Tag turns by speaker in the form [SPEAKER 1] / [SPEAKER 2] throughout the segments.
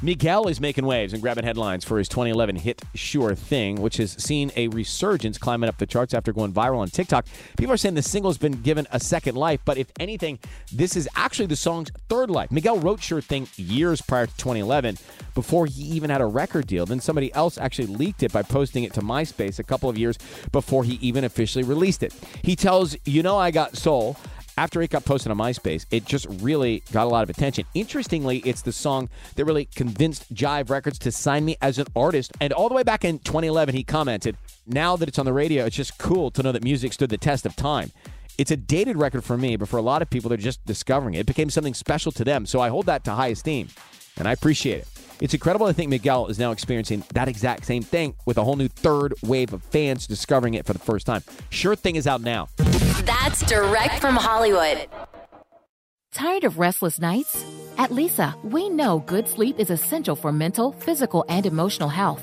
[SPEAKER 1] Miguel is making waves and grabbing headlines for his 2011 hit Sure Thing, which has seen a resurgence climbing up the charts after going viral on TikTok. People are saying the single's been given a second life, but if anything, this is actually the song's third life. Miguel wrote Sure Thing years prior to 2011 before he even had a record deal. Then somebody else actually leaked it by posting it to MySpace a couple of years before he even officially released it. He tells You Know I Got Soul after it got posted on MySpace, it just really got a lot of attention. Interestingly, it's the song that really convinced Jive Records to sign me as an artist. And all the way back in 2011, he commented, Now that it's on the radio, it's just cool to know that music stood the test of time. It's a dated record for me, but for a lot of people, they're just discovering it. It became something special to them. So I hold that to high esteem, and I appreciate it. It's incredible to think Miguel is now experiencing that exact same thing with a whole new third wave of fans discovering it for the first time. Sure Thing is out now.
[SPEAKER 2] That's direct from Hollywood.
[SPEAKER 3] Tired of restless nights? At Leesa, we know good sleep is essential for mental, physical, and emotional health.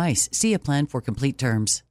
[SPEAKER 4] advice. See a plan for complete terms.